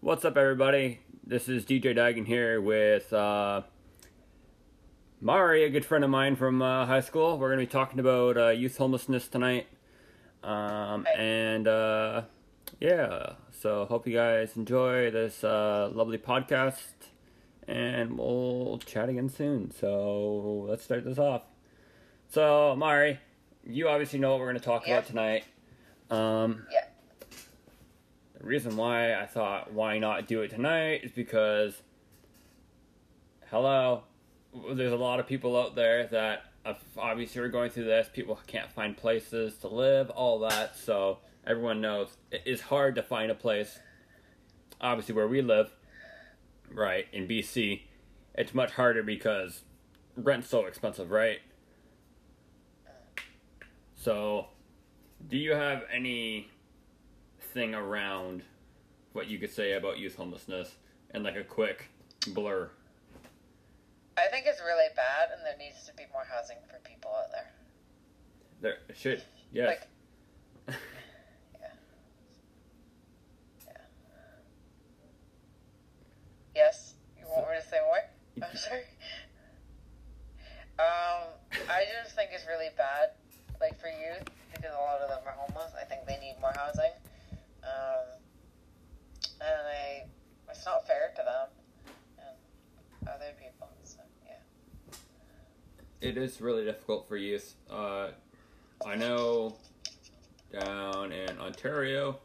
What's up, everybody? This is DJ Dagan here with uh, Mari, a good friend of mine from uh, high school. We're going to be talking about uh, youth homelessness tonight. Um, and uh, yeah, so hope you guys enjoy this uh, lovely podcast. And we'll chat again soon. So let's start this off. So, Mari, you obviously know what we're going to talk Yeah. about tonight. Um, Yeah. the reason why I thought why not do it tonight is because hello, there's a lot of people out there that obviously are going through this. People can't find places to live, all that. So everyone knows it is hard to find a place. Obviously, where we live, right in BC, it's much harder because rent's so expensive, right? So, do you have any thing around what you could say about youth homelessness and like a quick blur. I think it's really bad, and there needs to be more housing for people out there. There should yes. Like, yeah, yeah. Yes, you want me to say more? I'm sorry. Um, I just think it's really bad, like for youth, because a lot of them are homeless. I think they need more housing. Um, and I, it's not fair to them and other people. So yeah. it is really difficult for youth. Uh, I know down in Ontario,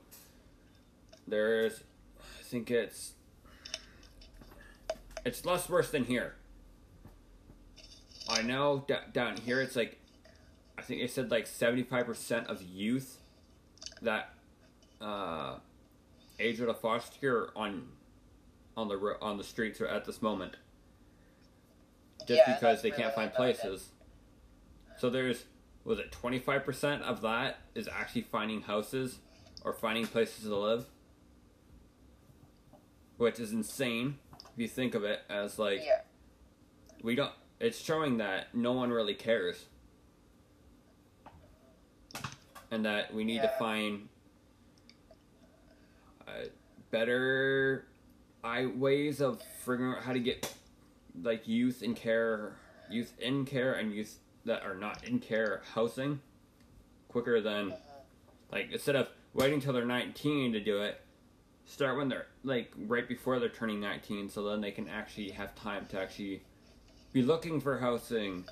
there's, I think it's, it's less worse than here. I know d- down here it's like, I think they said like seventy five percent of youth that uh, age out of foster care on on the on the streets or at this moment just Yeah, because they can't find places. So there's was it 25% of that is actually finding houses or finding places to live. Which is insane if you think of it as like Yeah. we don't it's showing that no one really cares. And that we need to find uh, better I ways of figuring out how to get like youth in care, youth in care, and youth that are not in care housing quicker than like instead of waiting till they're 19 to do it start when they're like right before they're turning 19 so then they can actually have time to actually be looking for housing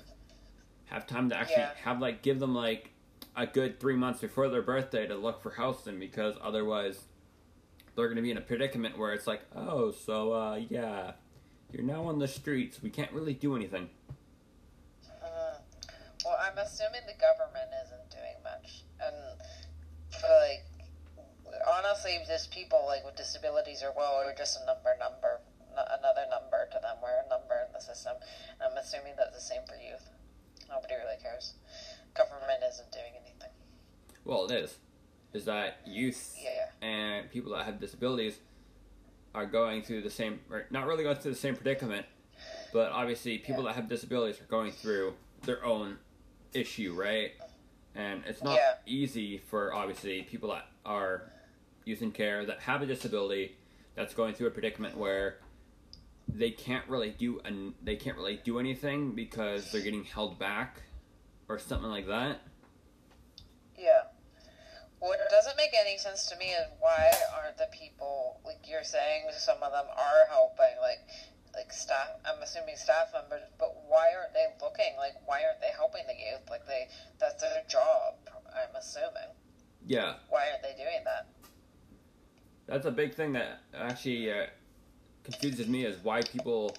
have time to actually Yeah. have like give them like a good three months before their birthday to look for housing because otherwise they're going to be in a predicament where it's like oh so uh yeah you're now on the streets we can't really do anything Mhm. Well, I'm assuming the government isn't doing much, and for like, honestly, just people like with disabilities are well, are just a number, number, another number to them. We're a number in the system. And I'm assuming that's the same for youth. Nobody really cares. Government isn't doing anything. well it is is that youth Yeah, and people that have disabilities are going through the same, not really going through the same predicament, but obviously people that have disabilities are going through their own issue, right? And it's not Yeah. easy for obviously people that are using care that have a disability that's going through a predicament where they can't really do and they can't really do anything because they're getting held back or something like that. Yeah. What doesn't make any sense to me is why aren't the people like you're saying some of them are helping like like staff I'm assuming staff members but why aren't they looking? Like why aren't they helping the youth? Like they that's their job I'm assuming. Yeah, why aren't they doing that? That's a big thing that actually uh, confuses me is why people,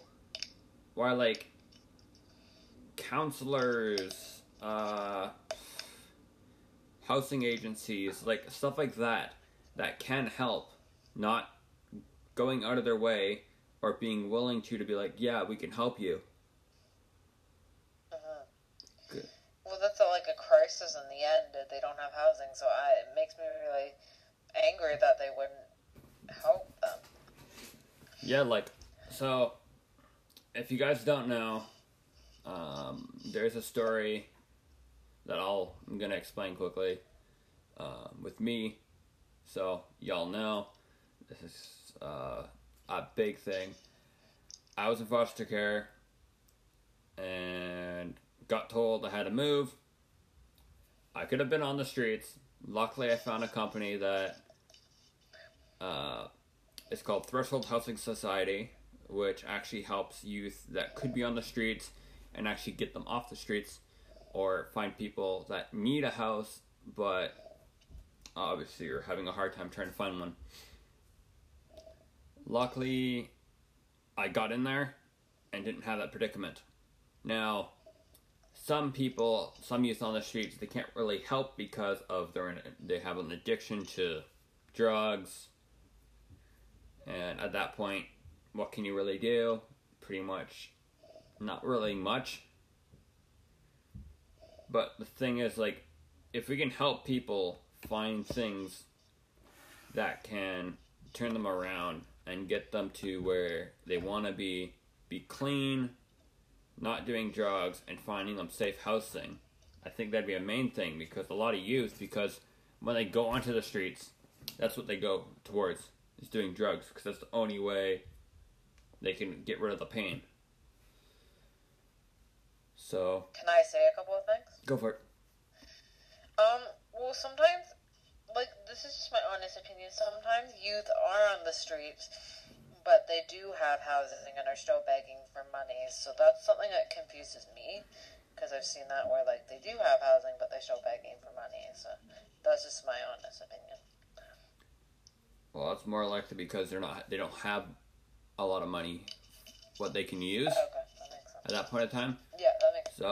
why like counselors, uh, housing agencies, like stuff like that, that can help, not going out of their way or being willing to to be like, yeah, we can help you. Good. well that's a, like a crisis in the end that they don't have housing so I, it makes me really angry that they wouldn't help them Yeah, like so. If you guys don't know, um, there's a story that I'll, I'm going to explain quickly uh, with me. So, y'all know this is uh, a big thing. I was in foster care and got told I had to move. I could have been on the streets. Luckily, I found a company that uh, is called Threshold Housing Society, which actually helps youth that could be on the streets and actually get them off the streets or find people that need a house but obviously you're having a hard time trying to find one. Luckily, I got in there and didn't have that predicament. Now, some people, some youth on the streets, they can't really help because of their they have an addiction to drugs, and at that point, what can you really do? Pretty much, not really much. But the thing is, like, if we can help people find things that can turn them around and get them to where they want to be, be clean, not doing drugs, and finding them safe housing. I think that'd be a main thing because a lot of youth, because when they go onto the streets, that's what they go towards is doing drugs because that's the only way they can get rid of the pain. So. Can I say a couple of things? Go for it. Um. Well, sometimes, like this is just my honest opinion. Sometimes youth are on the streets but they do have housing and are still begging for money. So that's something that confuses me because I've seen that where like they do have housing but they're still begging for money. So that's just my honest opinion. Well, that's more likely because they're not they don't have a lot of money what they can use okay, at that point in time. Yeah, that makes So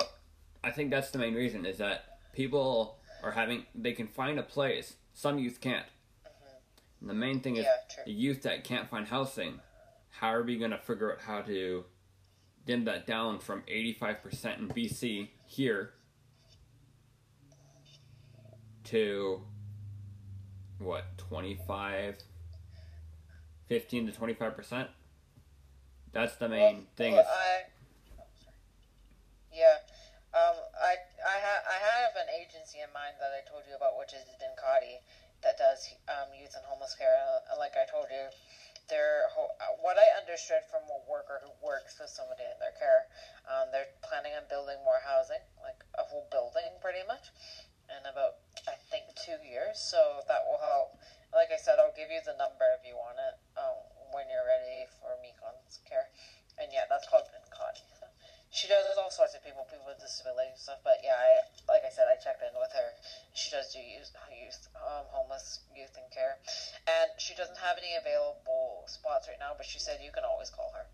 I think that's the main reason is that people are having they can find a place. Some youth can't. Mm-hmm. And the main thing is Yeah, the youth that can't find housing. How are we going to figure out how to dim that down from 85% in BC here to what 25 15 to 25%? That's the main well, thing well, I, oh, sorry. yeah, um, I I ha- I have an agency in mind that I told you about, which is Dinkati, that does um, youth and homeless care. Like I told you, they're what I understood from a worker who works with somebody in their care. Um, they're planning on building more housing, like a whole building, pretty much, in about I think two years. So that will help. Like I said, I'll give you the number if you want it um, when you're ready for Mekon's care. And yeah, that's called Dinkati. So she does all sorts of people, people with disabilities and stuff. But yeah, I like I said, I checked in with her. She does do youth, youth um, homeless youth in care, and she doesn't have any available spots right now. But she said you can always call her.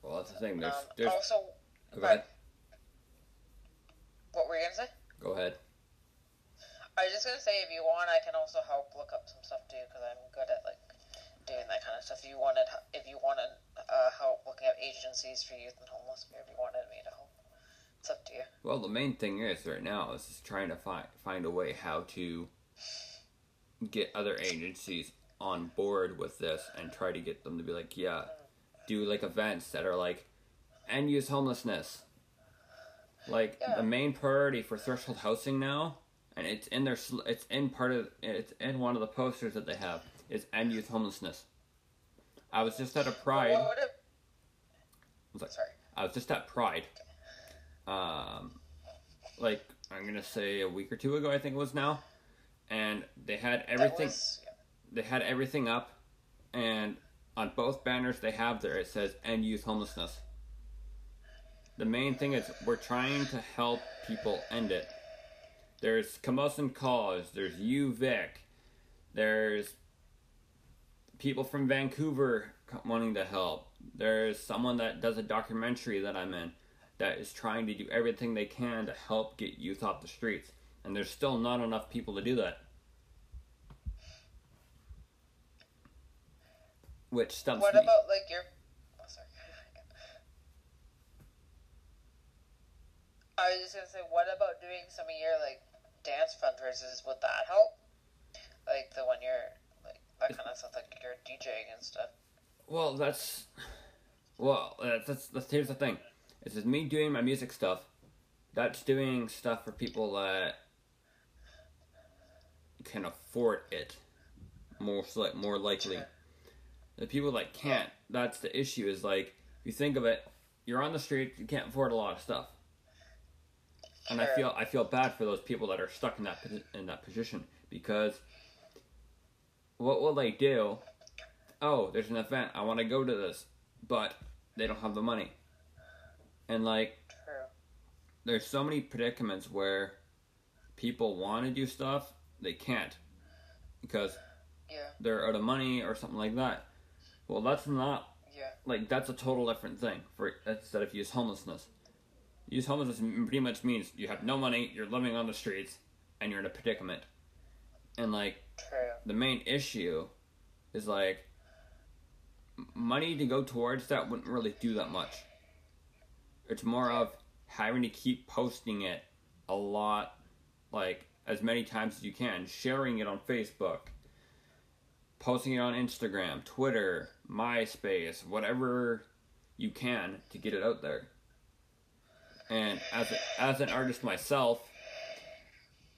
well that's the thing there's Um, there's also, go ahead what were you gonna say? go ahead I was just gonna say if you want, I can also help look up some stuff too because I'm good at like doing that kind of stuff. If you wanted, if you wanted uh, help looking up agencies for youth and homeless, if you wanted me to help, it's up to you. Well, the main thing is right now is just trying to find find a way how to get other agencies on board with this and try to get them to be like, yeah, do like events that are like end use homelessness. Like Yeah. the main priority for threshold housing now, and it's in their it's in part of it's in one of the posters that they have is end youth homelessness. I was just at a Pride. Would it, What's that? sorry. I was just at Pride. Um, like I'm gonna say a week or two ago, I think it was now, and they had everything. was- yeah. They had everything up, and on both banners they have there it says "End Youth Homelessness." The main thing is we're trying to help people end it. There's Camosun College, there's UVic, there's people from Vancouver wanting to help. There's someone that does a documentary that I'm in that is trying to do everything they can to help get youth off the streets. And there's still not enough people to do that. Which stumps What me. about like your? Oh, sorry. I was just gonna say, what about doing some of your like dance fundraisers? Would that help? Like the one you're like that kind of stuff, like you're DJing and stuff. Well, that's well, that's, that's that's here's the thing. It's just me doing my music stuff, that's doing stuff for people that can afford it. More like more likely, Sure. the people that can't. That's the issue. Is like if you think of it, you're on the street, you can't afford a lot of stuff, and I feel I feel bad for those people that are stuck in that in that position because what will they do? Oh, there's an event. I want to go to this, but they don't have the money, and like True. there's so many predicaments where people want to do stuff they can't because Yeah. they're out of money or something like that well that's not Yeah. like that's a total different thing for instead of use homelessness use homelessness pretty much means you have no money you're living on the streets and you're in a predicament and like the main issue is like money to go towards that wouldn't really do that much. It's more of having to keep posting it a lot, like as many times as you can, sharing it on Facebook, posting it on Instagram, Twitter, MySpace, whatever you can to get it out there. And as a, as an artist myself,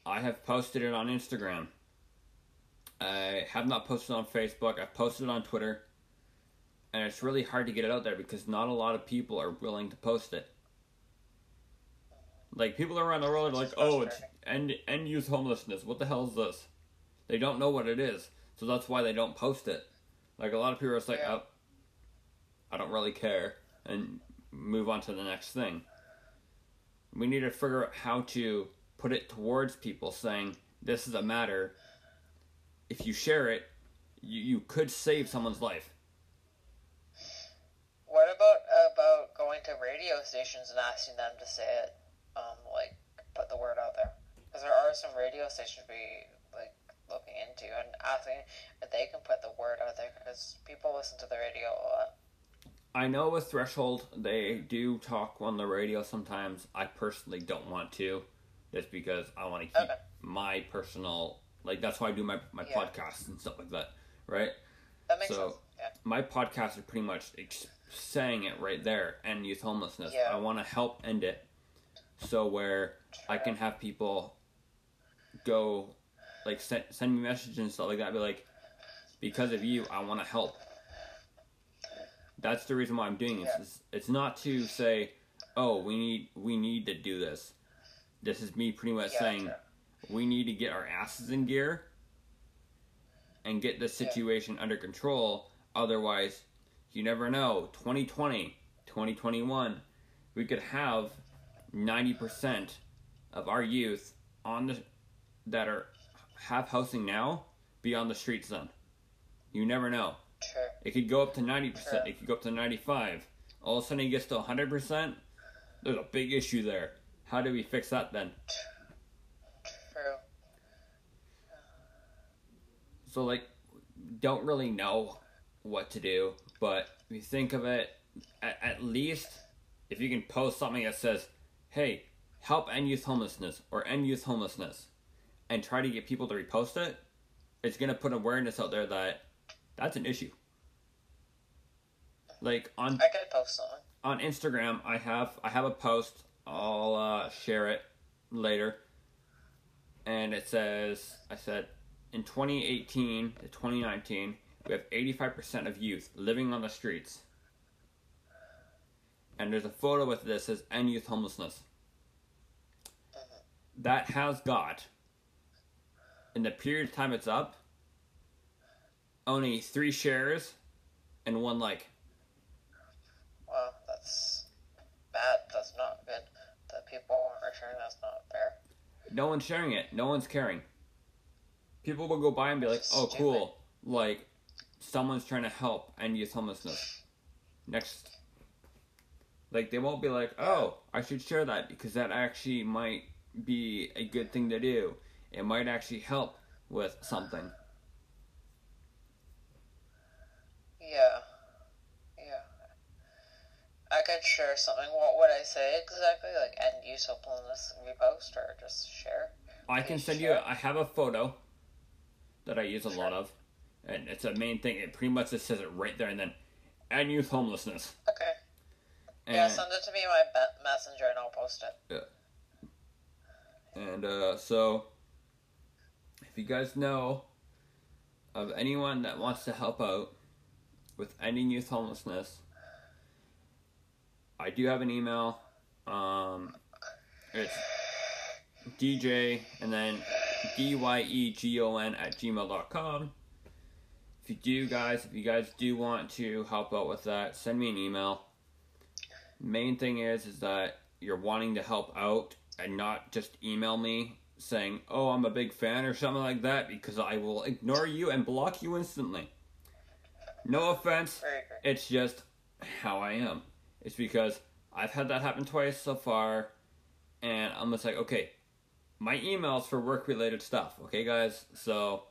I have posted it on Instagram. I have not posted on Facebook. I've posted it on Twitter. And it's really hard to get it out there because not a lot of people are willing to post it. Like people around the world are like, "Oh, it's end end youth homelessness. What the hell is this?" They don't know what it is, so that's why they don't post it. Like a lot of people are just like, Yeah. "Oh, I don't really care," and move on to the next thing. We need to figure out how to put it towards people, saying, "This is a matter. If you share it, you, you could save someone's life." What about about going to radio stations and asking them to say it? Um, like put the word out there because there are some radio stations we like looking into and asking if they can put the word out there because people listen to the radio a lot. I know with Threshold they do talk on the radio sometimes. I personally don't want to, just because I want to keep Okay. my personal like that's why I do my my Yeah. podcasts and stuff like that, right? That makes So- sense. Yeah. My podcast is pretty much ex- saying it right there, end youth homelessness. Yeah. I want to help end it, so where I can have people go, like send send me messages and stuff like that. Be like, because of you, I want to help. That's the reason why I'm doing this. Yeah. It's, it's not to say, oh, we need we need to do this. This is me pretty much Yeah, saying we need to get our asses in gear and get this Yeah. situation under control. Otherwise, you never know. 2020, 2021, we could have 90% of our youth on the that are have housing now be on the streets then. You never know. It could go up to 90%, Sure. it could go up to 95. All of a sudden it gets to 100%. There's a big issue there. How do we fix that then? True. So like don't really know what to do, but if you think of it at, at least if you can post something that says, "Hey, help end youth homelessness" or "end youth homelessness," and try to get people to repost it, it's gonna put awareness out there that that's an issue. Like on I could post something. on Instagram, I have I have a post. I'll uh, share it later, and it says I said in 2018 to 2019 we have 85% of youth living on the streets, and there's a photo with this that says end youth homelessness. That has got in the period of time it's up only three shares and one like. That's bad. That's not good. That people are sharing that's not fair. No one's sharing it. No one's caring. People will go by and be like, "Oh, Stupid. cool! Like, someone's trying to help end youth homelessness." Next, like they won't be like, "Oh, I should share that because that actually might be a good thing to do. It might actually help with something." Yeah. I could share something. What would I say exactly? Like end use hopelessness repost or just share? I can send you. I have a photo that I use a lot of, and it's a main thing. It pretty much just says it right there, and then end youth homelessness. Okay. And yeah, send it to me in my messenger and I'll post it. Yeah. And uh, so, if you guys know of anyone that wants to help out with ending youth homelessness, I do have an email. Um, it's DJ and then D Y E G O N at gmail.com. If you do, guys, if you guys do want to help out with that, send me an email. Main thing is, is that you're wanting to help out and not just email me saying, "Oh, I'm a big fan" or something like that, because I will ignore you and block you instantly. No offense, it's just how I am. It's because I've had that happen twice so far, and I'm just like, okay, my emails for work related stuff, okay, guys? So,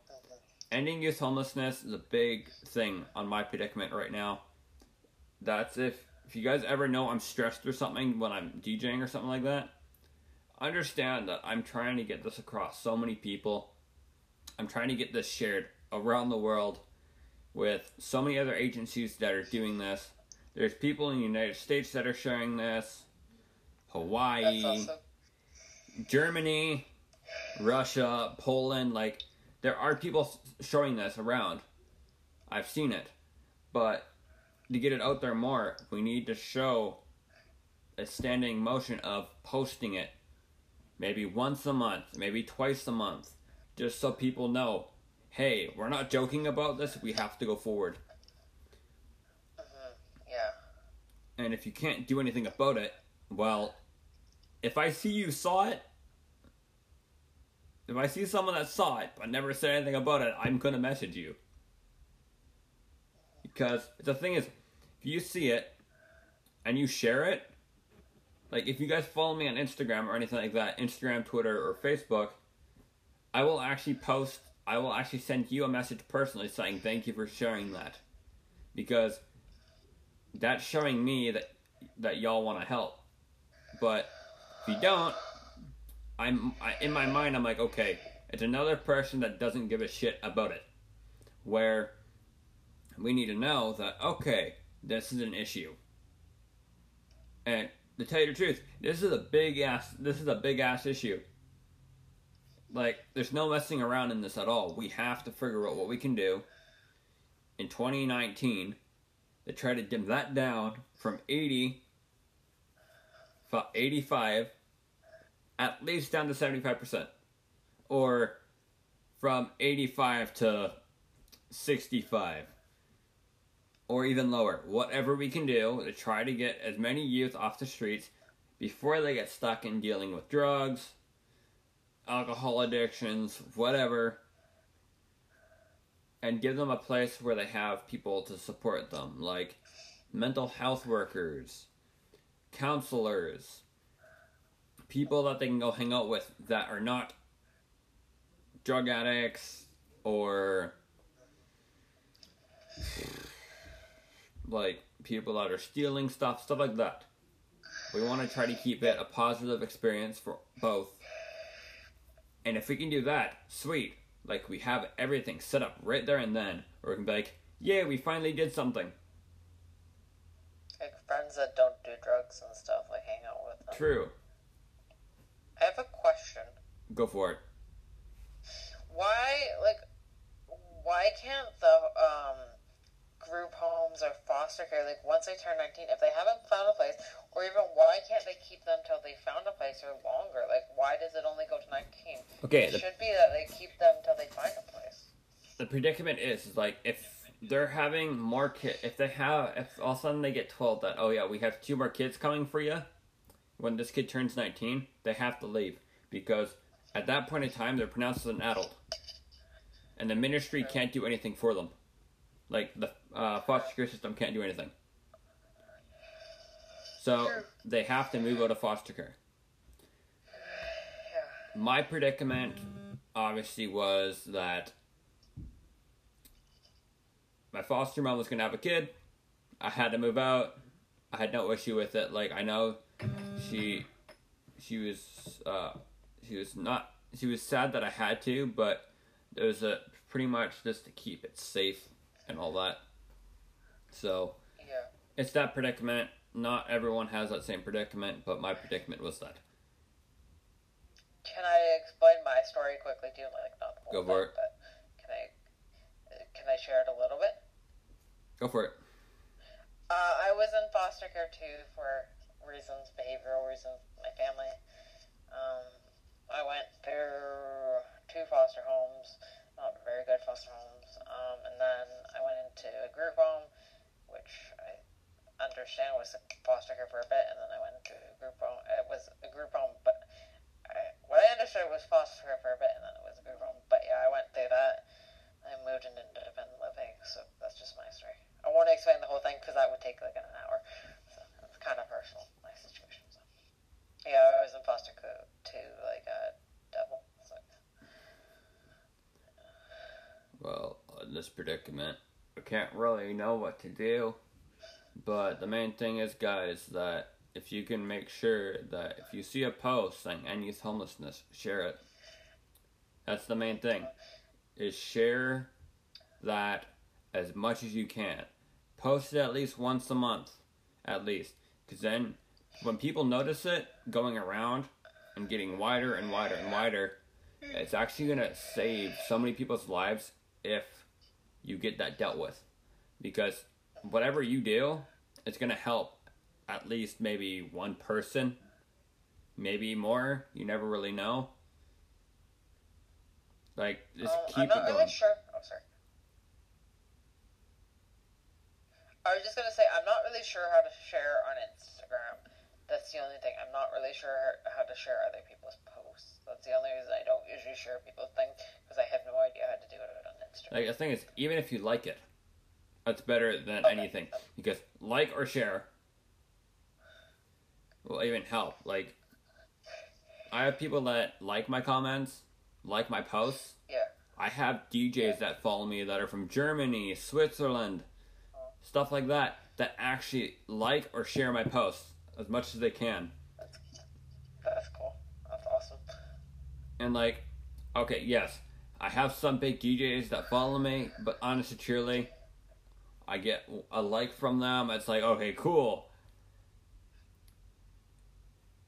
ending youth homelessness is a big thing on my predicament right now. That's if if you guys ever know I'm stressed or something when I'm DJing or something like that, understand that I'm trying to get this across so many people. I'm trying to get this shared around the world with so many other agencies that are doing this. There's people in the United States that are sharing this, Hawaii, awesome. Germany, Russia, Poland, like there are people showing this around. I've seen it. But to get it out there more, we need to show a standing motion of posting it maybe once a month, maybe twice a month, just so people know, hey, we're not joking about this, we have to go forward. Mhm. Yeah. And if you can't do anything about it, well, if I see you saw it, if I see someone that saw it but never said anything about it, I'm gonna message you. Because the thing is, if you see it and you share it, like if you guys follow me on Instagram or anything like that, Instagram, Twitter, or Facebook, I will actually post, I will actually send you a message personally saying thank you for sharing that. Because that's showing me that that y'all want to help. But if you don't, I'm I, in my mind I'm like, okay, it's another person that doesn't give a shit about it. Where we need to know that okay, this is an issue. And to tell you the truth, this is a big ass this is a big ass issue. Like there's no messing around in this at all. We have to figure out what we can do in 2019 to try to dim that down from 80 fi- 85 at least down to 75% or from 85 to 65 or even lower. Whatever we can do to try to get as many youth off the streets before they get stuck in dealing with drugs alcohol addictions whatever and give them a place where they have people to support them, like mental health workers, counselors, people that they can go hang out with that are not drug addicts or like people that are stealing stuff, stuff like that. We want to try to keep it a positive experience for both. And if we can do that, sweet. Like we have everything set up right there and then, or we can be like, "Yeah, we finally did something." Like friends that don't do drugs and stuff, like hang out with them. True. I have a question. Go for it. Why, like, why can't the um group homes or foster care, like, once they turn 19, if they haven't found a place, or even why can't they keep them till they found a place or longer? Like, why does it only go to 19? Okay, It the, should be that they keep them till they find a place. the predicament is, is like if they're having more kids, if they have, if all of a sudden they get told that, oh yeah, we have two more kids coming for you, when this kid turns 19, they have to leave because at that point in time they're pronounced as an adult, and the ministry can't do anything for them. Like the uh, foster care system can't do anything. So Sure. they have to move out of foster care. My predicament obviously was that my foster mom was gonna have a kid. I had to move out. I had no issue with it. Like I know she she was uh she was not she was sad that I had to, but it was a pretty much just to keep it safe and all that. So Yeah. it's that predicament. Not everyone has that same predicament, but my predicament was that. can I explain my story quickly too? Like not the whole Go for thing, it. but can I can I share it a little bit? Go for it. Uh, I was in foster care too for reasons, behavioral reasons, my family. Um, I went through two foster homes, not very good foster homes, um, and then I went into a group home, which I understand was foster care for a bit, and then I went into a group home. Uh, it was a group home, but I, what I understood was foster care for a bit, and then it was a group home. But yeah, I went through that. I moved into independent living, so that's just my story. I won't explain the whole thing because that would take like an hour. So it's kind of personal, my situation. So. Yeah, I was in foster care too, like a double. So. Well, in this predicament, can't really know what to do. But the main thing is, guys, that if you can make sure that if you see a post saying end youth homelessness, share it. That's the main thing. Is share that as much as you can. Post it at least once a month, at least. Because then, when people notice it going around and getting wider and wider and wider, it's actually to save so many people's lives if you get that dealt with. Because whatever you do, it's going to help at least maybe one person, maybe more. You never really know. Like, just Um, keep I'm it not going. really sure. Oh, sorry. I was just gonna say I'm not really sure how to share on Instagram. That's the only thing. I'm not really sure how to share other people's posts. That's the only reason I don't usually share people's things because I have no idea how to do it on Like the thing is, even if you like it, that's better than Okay. anything because like or share will even help. Like I have people that like my comments, like my posts. Yeah. I have DJs that follow me that are from Germany, Switzerland, stuff like that that actually like or share my posts as much as they can. That's cool. That's awesome. And like, okay, yes, I have some big DJs that follow me, but honestly, truly, I get a like from them. It's like, okay, cool.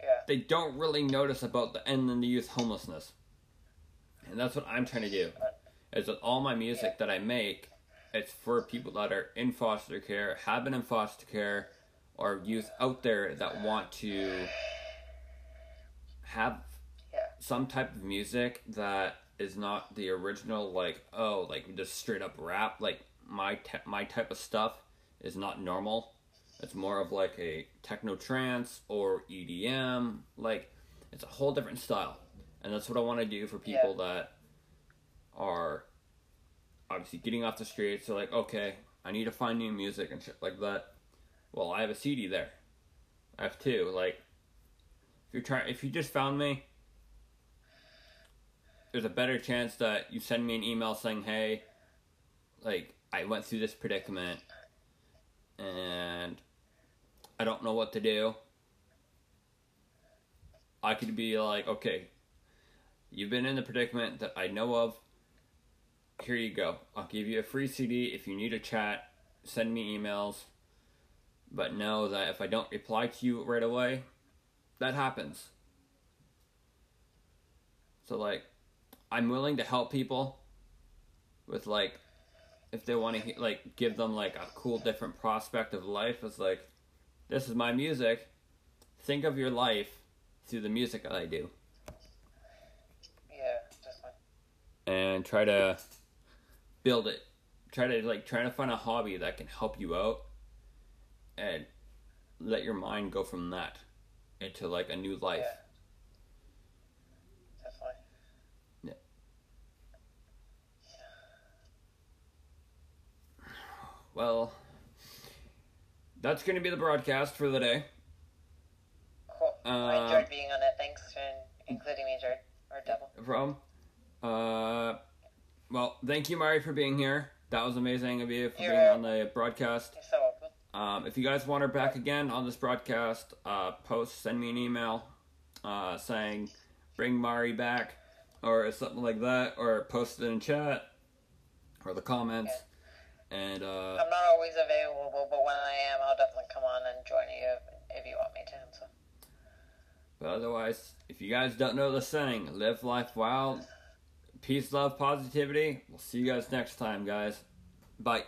Yeah. They don't really notice about the end in the youth homelessness, and that's what I'm trying to do. Is that all my music that I make, it's for people that are in foster care, have been in foster care, or youth out there that want to have some type of music that is not the original like oh like just straight up rap like my te- my type of stuff is not normal. It's more of like a techno trance or EDM like it's a whole different style. And that's what I want to do for people that are obviously getting off the streets. They're like okay I need to find new music and shit like that. Well I have a CD there. I have two like if you're trying if you just found me there's a better chance that you send me an email saying, "Hey, like I went through this predicament and I don't know what to do." I could be like, "Okay, you've been in the predicament that I know of. Here you go. I'll give you a free CD if you need a chat. Send me emails." But know that if I don't reply to you right away, that happens. So like I'm willing to help people with like if they want to like give them like a cool different prospect of life it's like this is my music think of your life through the music that I do Yeah. Like and try to build it try to like try to find a hobby that can help you out and let your mind go from that into like a new life Yeah. Well that's going to be the broadcast for the day Cool. I Um, enjoyed being on it. Thanks for including me, Jared. Or Devil. No problem. Uh, well, thank you, Mari, for being here. That was amazing of you for You're being on the broadcast. You're so welcome. Um, if you guys want her back again on this broadcast, uh, post, send me an email uh, saying bring Mari back or something like that, or post it in chat or the comments. And uh, I'm not always available, but when I am, I'll definitely come on and join you if, you want me to. So. But otherwise, if you guys don't know the saying, live life wild, peace, love, positivity. We'll see you guys next time, guys. Bye.